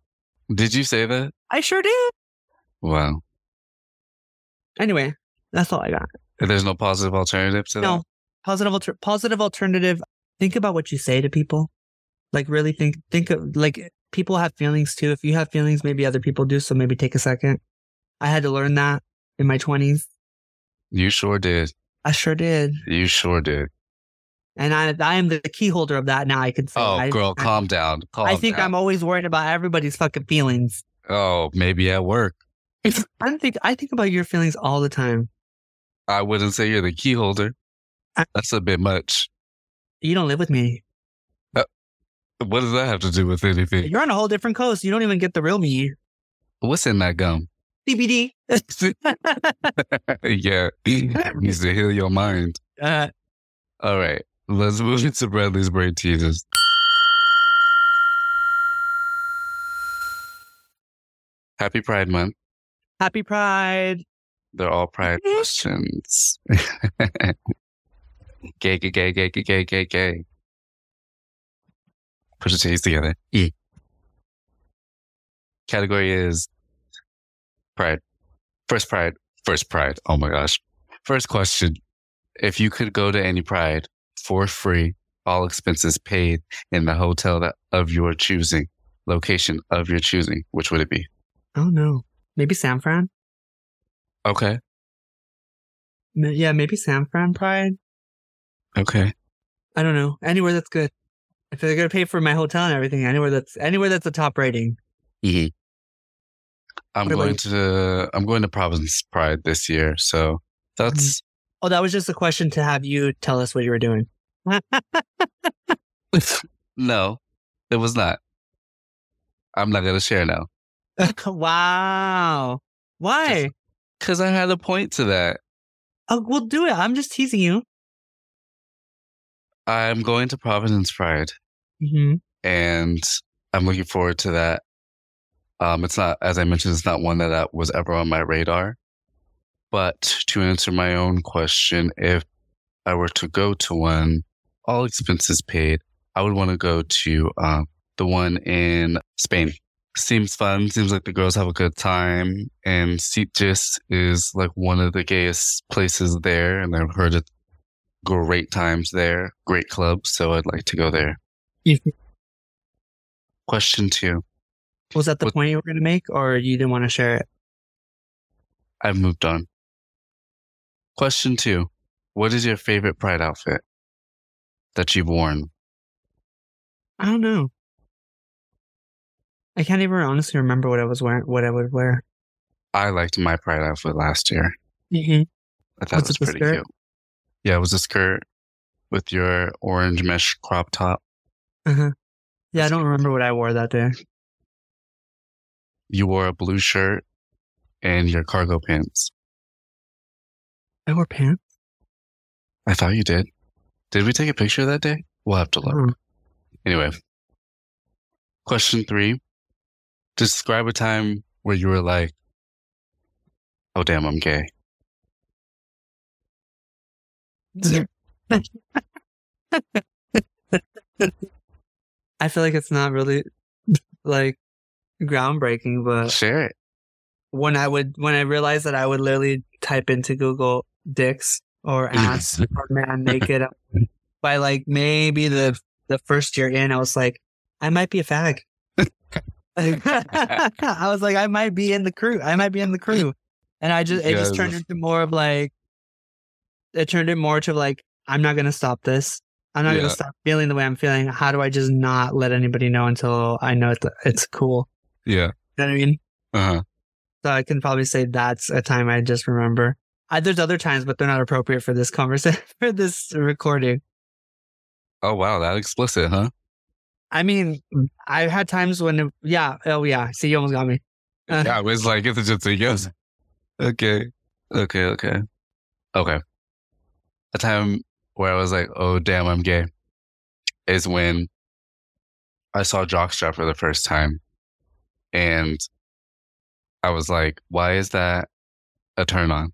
Did you say that? I sure did. Wow. Anyway, that's all I got. There's no positive alternative to that. No positive, alter- positive alternative. Think about what you say to people. Like really think, think of like people have feelings too. If you have feelings, maybe other people do. So maybe take a second. I had to learn that in my twenties. You sure did. I sure did. You sure did. And I, I am the key holder of that now. I can say, Oh, I, girl, I- calm down. Calm I think down. I'm always worried about everybody's fucking feelings. Oh, maybe at work. I don't think I think about your feelings all the time. I wouldn't say you're the key holder. That's a bit much. You don't live with me. What does that have to do with anything? You're on a whole different coast. You don't even get the real me. What's in that gum? CBD. *laughs* yeah, needs to heal your mind. *laughs* uh, All right, let's move into Bradley's brain teasers. Happy Pride Month. happy Pride. They're all Pride questions. *laughs* Gay, gay, gay, gay, gay, gay, gay, gay. Put your T's together. E. Category is pride. First pride. First pride. Oh my gosh. First question. If you could go to any pride for free, all expenses paid in the hotel that, of your choosing, location of your choosing, which would it be? Oh no. Maybe San Fran? Okay. M- Yeah, maybe San Fran Pride. Okay. I don't know. Anywhere that's good. If they're gonna pay for my hotel and everything, anywhere that's anywhere that's a top rating. hmm I'm What going to I'm going to Providence Pride this year, so that's Oh, that was just a question to have you tell us what you were doing. *laughs* no, it was not. I'm not gonna share now *laughs* wow. Why? because I had a point to that. Oh, we'll do it. I'm just teasing you. I'm going to Providence Pride, hmm and I'm looking forward to that. Um, it's not, as I mentioned, it's not one that, that was ever on my radar. But to answer my own question, if I were to go to one, all expenses paid, I would want to go to um, the one in Spain. Seems fun. Seems like the girls have a good time. And Sitges is like one of the gayest places there. And I've heard it great times there, great clubs. So I'd like to go there. Question two. Was that the What- point you were going to make, or you didn't want to share it? I've moved on. Question two. What is your favorite pride outfit that you've worn? I don't know. I can't even honestly remember what I was wearing. What I would wear. I liked my pride outfit last year. Mm-hmm. I thought Was it was pretty skirt? cute. Yeah, it was a skirt with your orange mesh crop top. Uh-huh. Yeah, I don't remember what I wore that day. You wore a blue shirt and your cargo pants. I wore pants. I thought you did. Did we take a picture that day? We'll have to look. Oh. Anyway, question three. Describe a time where you were like, oh, damn, I'm gay. *laughs* I feel like it's not really like groundbreaking, but Share it. when I would when I realized that I would literally type into Google dicks or *laughs* ass or man naked um, by like maybe the the first year in, I was like, I might be a fag. *laughs* I was like, I might be in the crew. I might be in the crew. And I just it just turned into more of like it turned it more to like, I'm not gonna stop this. I'm not Yeah. gonna stop feeling the way I'm feeling. How do I just not let anybody know until I know it's, it's cool? Yeah. You know what I mean? Uh huh. So I can probably say that's a time I just remember. I, there's other times, but they're not appropriate for this conversation *laughs* for this recording. Oh, wow. That explicit, huh? I mean, I've had times when, it- yeah, oh yeah. See, you almost got me. Uh, Yeah, it was like, it's just a yes. Okay. Okay. Okay. Okay. A time where I was like, oh, damn, I'm gay is when I saw Jockstrap for the first time. And I was like, why is that a turn on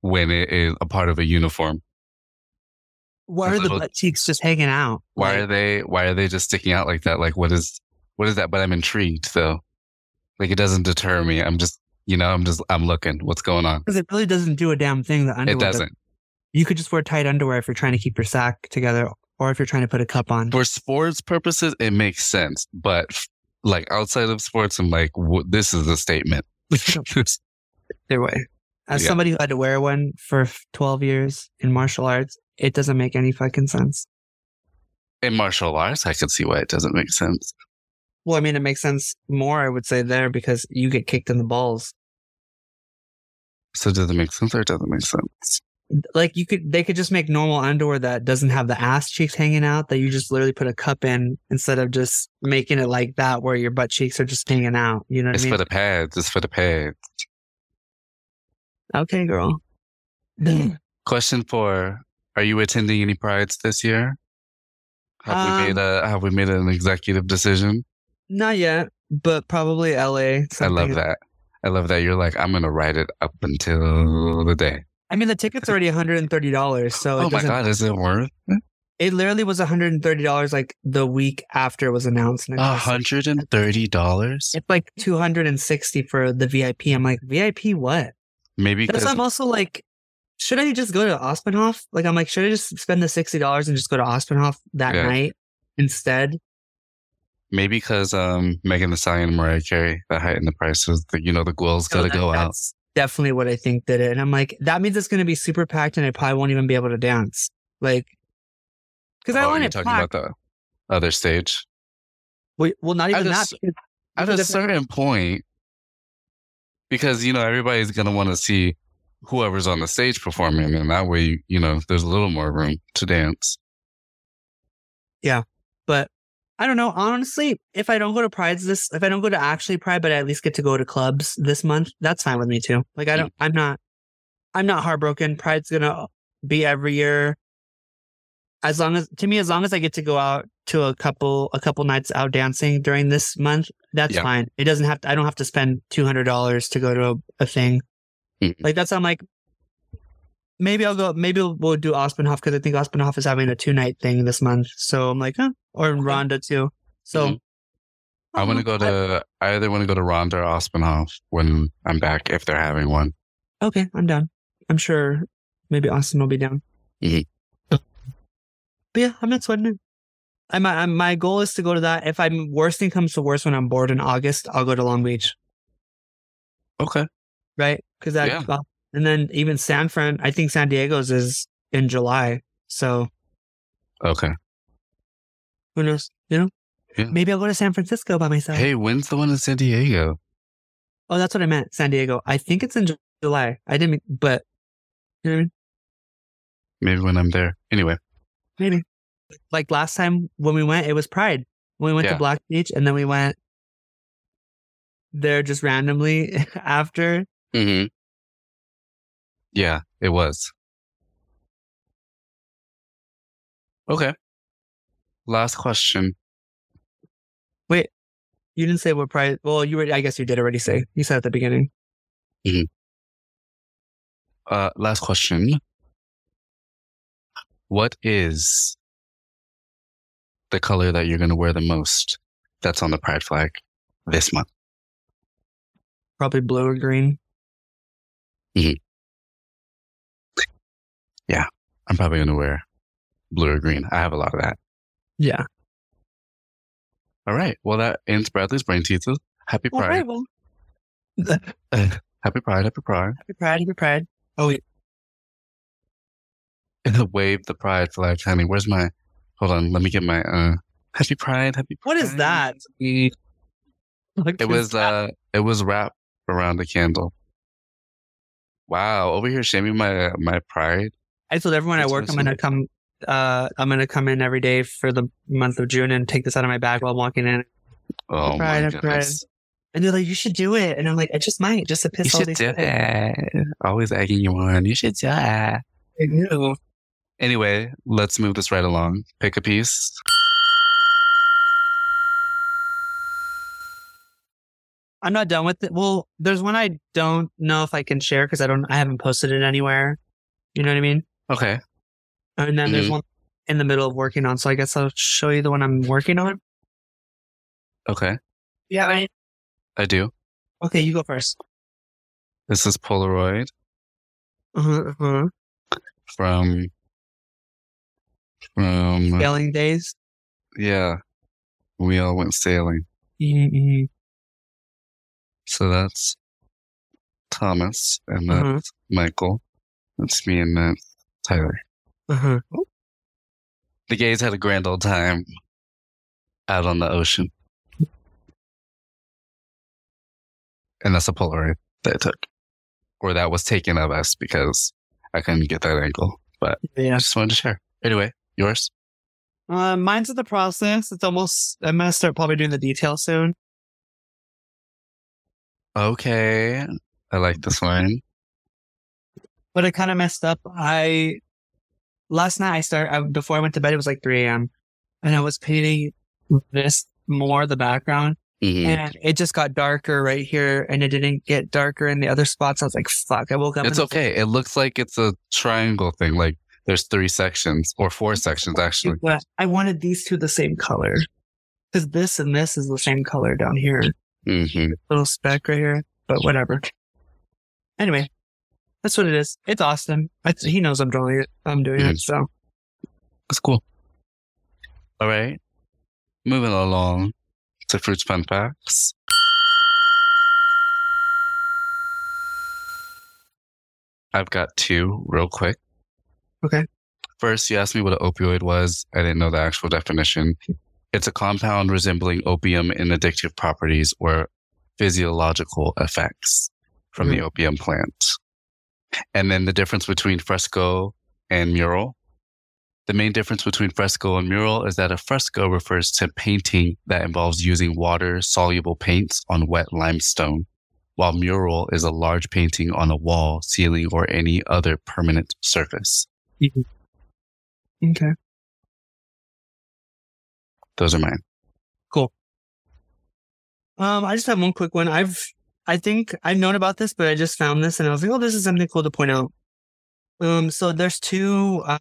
when it is a part of a uniform? Why are the butt cheeks just hanging out? Why Like, are they, why are they just sticking out like that? Like, what is, what is that? But I'm intrigued though. Like, it doesn't deter me. I'm just, you know, I'm just, I'm looking. What's going on? Because it really doesn't do a damn thing. The underwear It does. doesn't. You could just wear tight underwear if you're trying to keep your sack together, or if you're trying to put a cup on. for sports purposes, it makes sense. But f- like outside of sports, I'm like, w- this is a statement. *laughs* Either way, as Yeah. somebody who had to wear one for 12 years in martial arts, it doesn't make any fucking sense. In martial arts, I can see why it doesn't make sense. Well, I mean, it makes sense more, I would say, there because you get kicked in the balls. So does it make sense or doesn't make sense? Like you could, they could just make normal underwear that doesn't have the ass cheeks hanging out. That you just literally put a cup in instead of just making it like that, where your butt cheeks are just hanging out. You know what It's I for mean? the pads. It's for the pads. okay, girl. *clears throat* Question four: Are you attending any prides this year? Have Um, we made a Have we made an executive decision? Not yet, but probably LA. I love that. I love that you're like I'm gonna ride it up until the day. I mean, the ticket's already $130. So oh my god, is it worth it? it literally was $130 like the week after it was announced. And A I was like, hundred and thirty dollars? It's like 260 for the VIP. I'm like, VIP what? Maybe because I'm also like, should I just go to Ospenhof? Like, I'm like, should I just spend the $60 and just go to Ospenhof that Yeah. night instead? Maybe because um Megan Thee Stallion and Mariah Carey that heightened the prices. The, you know the gwill's So gotta that- go out. Definitely what I think did it. And I'm like, that means it's going to be super packed and I probably won't even be able to dance. Like, because I oh, want you're it talking packed. about the other stage. Wait, well, not even that. At a certain point, because you know everybody's gonna want to see whoever's on the stage performing, and that way, you know, there's a little more room to dance. Yeah. But I don't know. Honestly, if I don't go to Pride's this, if I don't go to actually Pride, but I at least get to go to clubs this month, that's fine with me too. Like I don't, I'm not, I'm not heartbroken. Pride's gonna be every year. As long as, to me, as long as I get to go out to a couple, a couple nights out dancing during this month, that's Yeah. fine. It doesn't have to, I don't have to spend $200 to go to a, a thing. Mhm. Like that's, I'm like, maybe I'll go, maybe we'll, we'll do Ospenhof because I think Ospenhof is having a two night thing this month. So I'm like, huh, or in Rhonda too. So Mhm. I want to go to. I either want to go to Ronda or when I'm back if they're having one. Okay, I'm down. I'm sure maybe Austin will be down. Mhm. But yeah, I'm not sweating it. I'm, I'm, my goal is to go to that. If I'm worst thing comes to worst when I'm bored in August, I'll go to Long Beach, Okay. right? Because that, Yeah. well, and then even San Fran, I think San Diego's is in July. So Okay. Who knows? You know, Yeah. maybe I'll go to San Francisco by myself. Hey, when's the one in San Diego? Oh, that's what I meant. San Diego. I think it's in July. I didn't, but you know what I mean? Maybe when I'm there. Anyway. Maybe. Like last time when we went, it was Pride. When we went Yeah. to Black Beach and then we went there just randomly *laughs* after. Mm-hmm. Yeah, it was. Okay. Last question. Wait, you didn't say what Pride. Well, you were, I guess you did already say. You said at the beginning. Uh, last question. What is the color that you're going to wear the most that's on the pride flag this month? Probably blue or green. Yeah, I'm probably going to wear blue or green. I have a lot of that. Yeah. All right. Well, that ends Bradley's brain teaser. Happy Pride. right, *laughs* well. Happy Pride. Happy Pride. Happy Pride. Happy Pride. Oh, wait. In the wave the pride flag, honey. Where's my? Hold on. Let me get my. uh Happy Pride. Happy. What is Pride. that? It was. uh It was wrapped around a candle. Wow. Over here, shaming my my pride. I told everyone at work I'm gonna come. Uh, I'm gonna come in every day for the month of June and take this out of my bag while I'm walking in. Oh Pride, my Happy Pride. goodness. And they're like, "You should do it," and I'm like, "I just might, just to You piss all should these do people." it. Always egging you on. You should do it. I know. Anyway, let's move this right along. Pick a piece. I'm not done with it. Well, there's one I don't know if I can share because I don't, I haven't posted it anywhere. You know what I mean? Okay. And then there's Mhm. one in the middle of working on. So I guess I'll show you the one I'm working on. Okay. Yeah. Right. I do. Okay, you go first. This is Polaroid Uh-huh, uh-huh. from from Sailing days. yeah. We all went sailing. Mm-hmm. So that's Thomas and that's Uh-huh. Michael. That's me and that's Tyler. Uh-huh. The gays had a grand old time out on the ocean. And that's a Polaroid that I took. Or that was taken of us because I couldn't get that angle. But yeah. I just wanted to share. Anyway, yours? Uh, mine's in the process. It's almost, I'm going to start probably doing the details soon. Okay. I like this one. but it kind of messed up. I last night I started I, before I went to bed. It was like 3 a.m. and I was painting this more the background, Mhm. and it just got darker right here, and it didn't get darker in the other spots. I was like, "Fuck!" I woke up. It's and I like, okay. It looks like it's a triangle thing. Like there's three sections or four sections actually. *laughs* But I wanted these two the same color because this and this is the same color down here. hmm Little speck right here, but whatever. Anyway, that's what it is. It's Austin. I, he knows I'm doing it. I'm doing it. Mhm. So That's cool. All right. Moving along to fruits fun facts. I've got two real quick. Okay. First, you asked me what an opioid was. I didn't know the actual definition. It's a compound resembling opium in addictive properties or physiological effects from the opium plant. And then the difference between fresco and mural. The main difference between fresco and mural is that a fresco refers to painting that involves using water soluble paints on wet limestone, while mural is a large painting on a wall, ceiling, or any other permanent surface. okay. Those are mine. Um, I just have one quick one. I've, I think I've known about this, but I just found this and I was like, oh, this is something cool to point out. Um, so there's two, uh,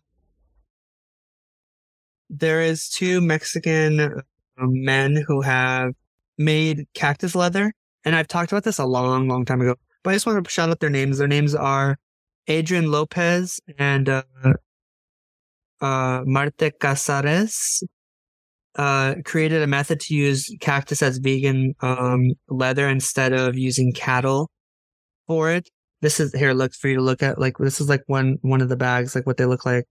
there is two Mexican um, men who have made cactus leather. And I've talked about this a long, long time ago, but I just want to shout out their names. Their names are Adrian Lopez and, uh, uh, Marte Cázarez uh, created a method to use cactus as vegan um, leather instead of using cattle for it. This is here. Look for you to look at. Like this is like one one of the bags. Like what they look like.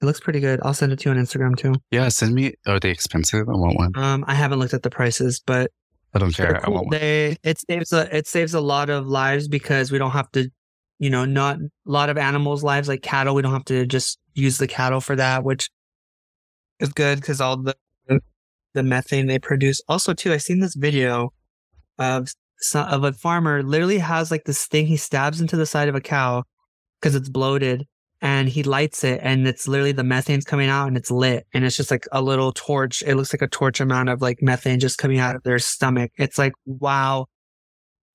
It looks pretty good. I'll send it to you on Instagram too. Yeah, send me. Are they expensive? I want one. Um, I haven't looked at the prices, but I don't care. I cool. want one. they it saves a it saves a lot of lives because we don't have to, you know, not a lot of animals' lives like cattle. We don't have to just use the cattle for that, which is good because all the the methane they produce. Also, too, I've seen this video of so- of a farmer literally has like this thing he stabs into the side of a cow because it's bloated, and he lights it, and it's literally the methane's coming out, and it's lit, and it's just like a little torch. It looks like a torch amount of like methane just coming out of their stomach. It's like wow.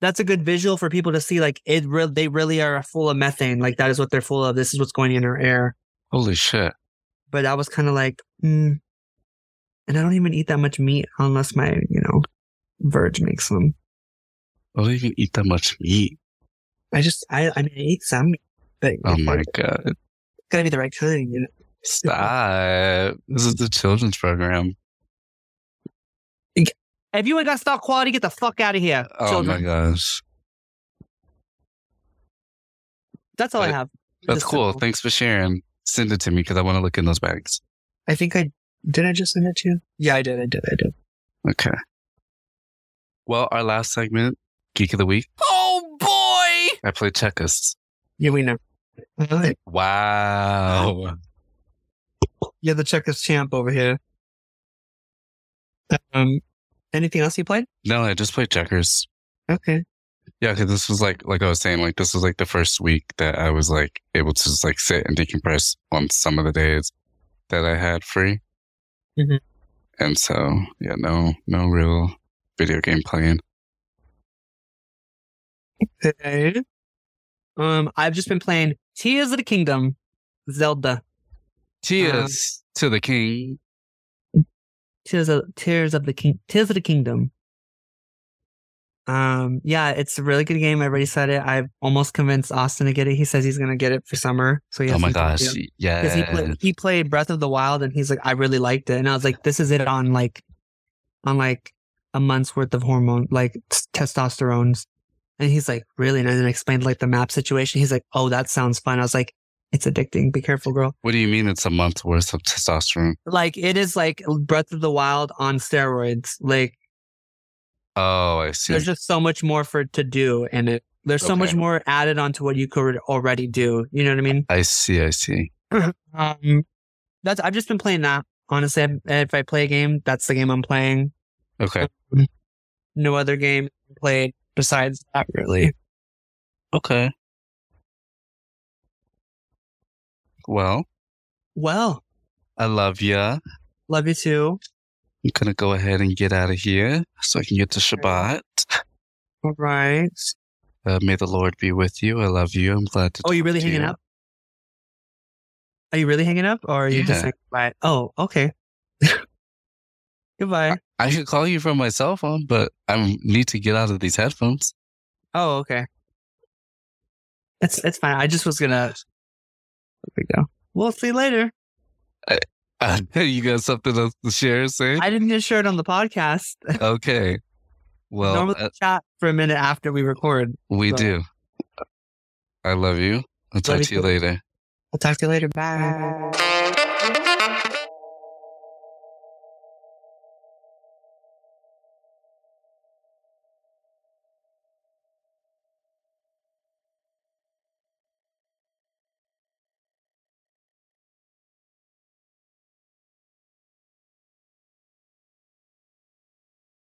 That's a good visual for people to see. Like it, re- they really are full of methane. Like that is what they're full of. This is what's going in our air Holy shit. but that was kind of like, mm. And I don't even eat that much meat unless my, you know, Verge makes them. I don't even eat that much meat. I just, I, I mean, I eat some, meat, but Oh my like- god. it's gotta be the right kind, you know. Stop. This is the children's program. If you ain't got stock quality, get the fuck out of here, Oh children. my gosh. That's all I But have. That's cool. simple. Thanks for sharing. Send it to me because I want to look in those bags. I think I did. I just send it to you. Yeah, I did. I did. I did. Okay. Well, our last segment, Geek of the Week. Oh boy! I played checkers. Yeah, we know. Alright. Wow. You're the checkers champ over here. Um, anything else you played? No, I just played checkers. Okay. Yeah, because this was like, like I was saying, like this was like the first week that I was like able to just like sit and decompress on some of the days that I had free. Mhm. And so, yeah, no, no real video game playing. Okay. Um, I've just been playing Tears of the Kingdom, Zelda. Cheers to the king. Tears of Tears of the King Tears of the Kingdom. Um, yeah, it's a really good game. I already said it. I've almost convinced Austin to get it. He says he's gonna get it for summer. So he Oh my gosh. Yeah. Because he played he played Breath of the Wild and he's like, I really liked it. And I was like, this is it on like on like a month's worth of hormone like t- testosterones. And he's like, really? And then I explained like the map situation. He's like, oh, that sounds fun. I was like, it's addicting. Be careful, girl. What do you mean it's a month's worth of testosterone? Like it is like Breath of the Wild on steroids. Like Oh, I see. there's just so much more for to do and it. There's so much more added onto what you could already do. You know what I mean? I see. I see. *clears throat* Um, that's I've just been playing that. Honestly, if- if I play a game, that's the game I'm playing. Okay. No other game played besides that, really. Okay. Well, Well, I love you. love you too. I'm going to go ahead and get out of here so I can get to Shabbat. All right. Uh, may the Lord be with you. I love you. I'm glad to. Oh, you really hanging you. up? Are you really hanging up, or are you just saying bye? Oh, okay. *laughs* Goodbye. I could call you from my cell phone, but I need to get out of these headphones. Oh, okay. It's it's fine. I just was gonna. There we go. We'll see you later. Uh, *laughs* you got something else to share, say? I didn't get shared on the podcast. *laughs* okay. Well, Normally uh, chat for a minute after we record. we so- do. I love you. I'll talk Love to you later. I'll talk to you later. Bye.